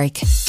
Break.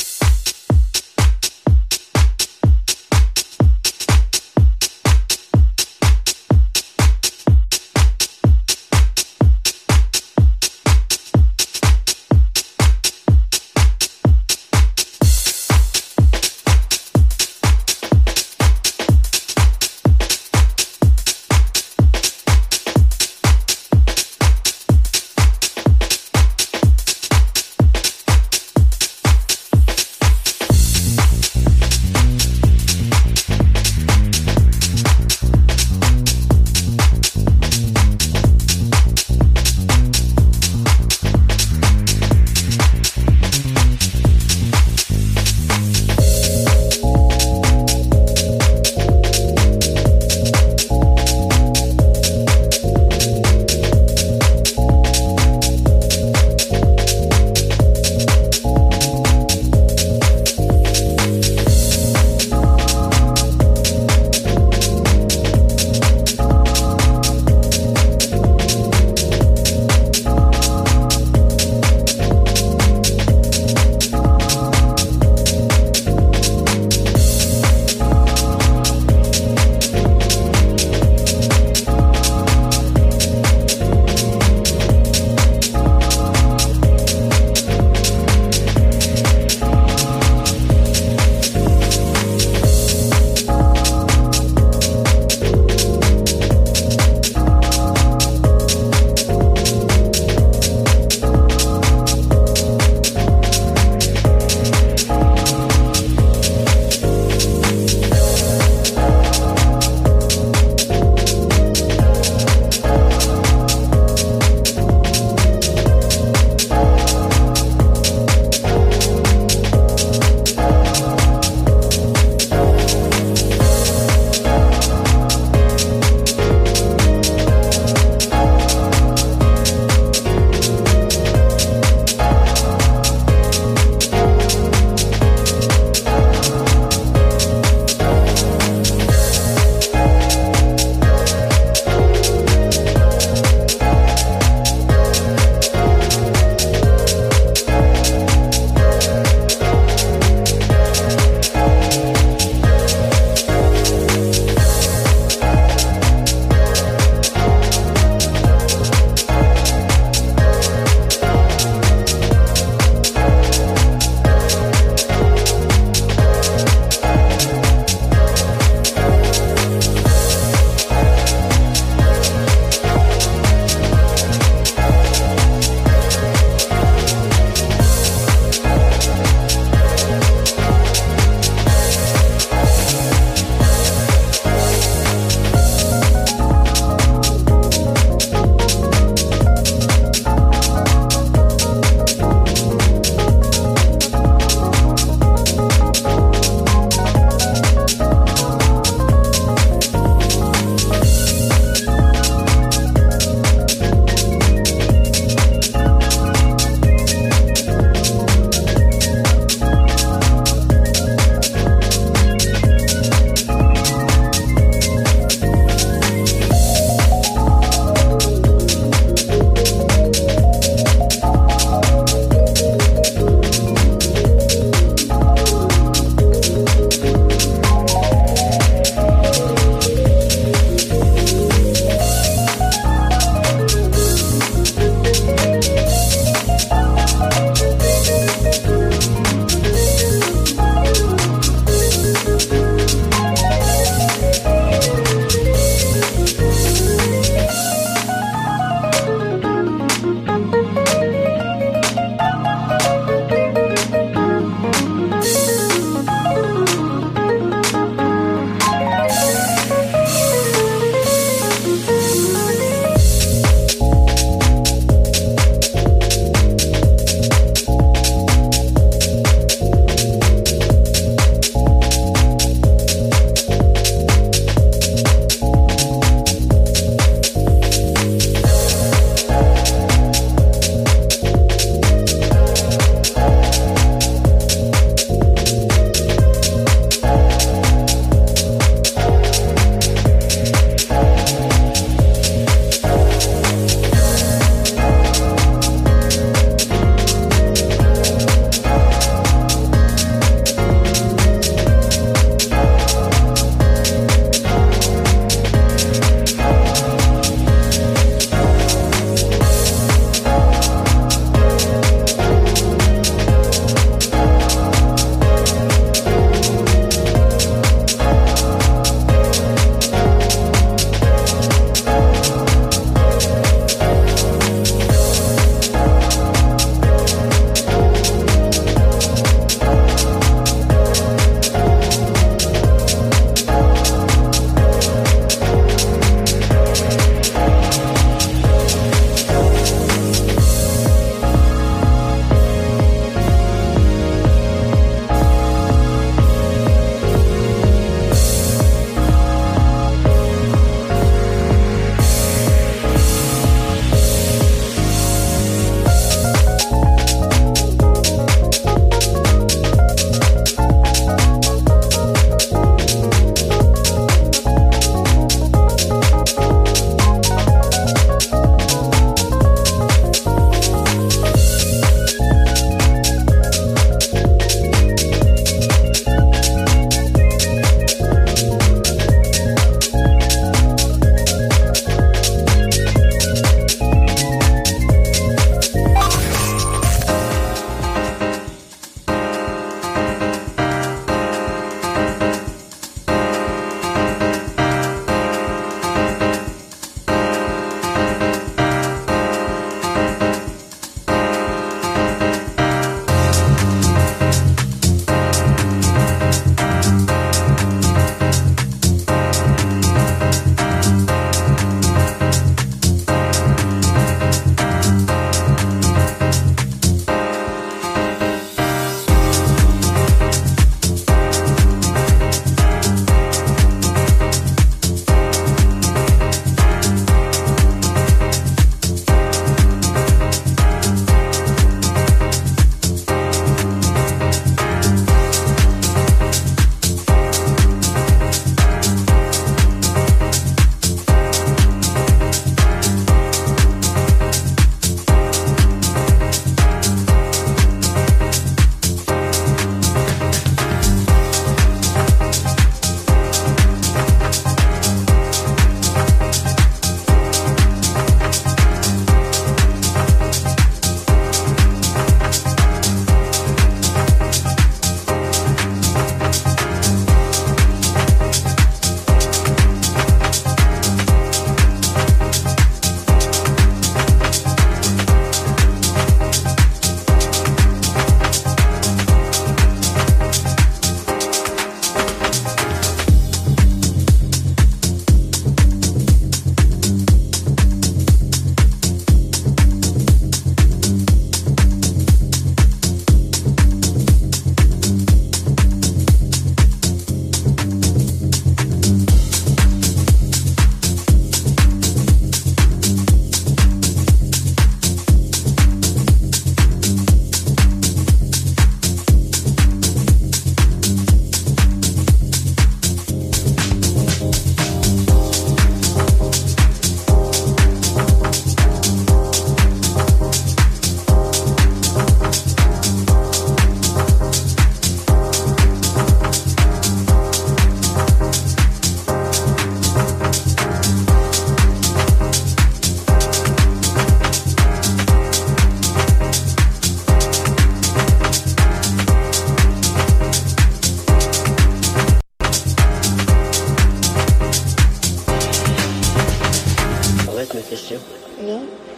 Vie.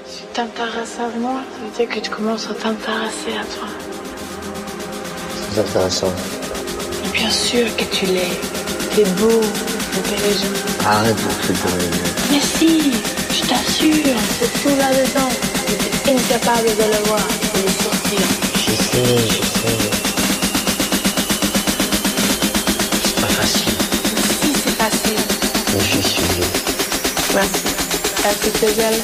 Si tu t'intéresses à moi, ça veut dire que tu commences à t'intéresser à toi. C'est intéressant. Et bien sûr que tu l'es. T'es beau, intelligent. Arrête de yeux. Mais si, je t'assure, c'est tout là-dedans. Tu es incapable de le voir, de le sortir. Je sais, je sais. C'est pas facile, Si, c'est facile. mais je suis. Merci. Est-ce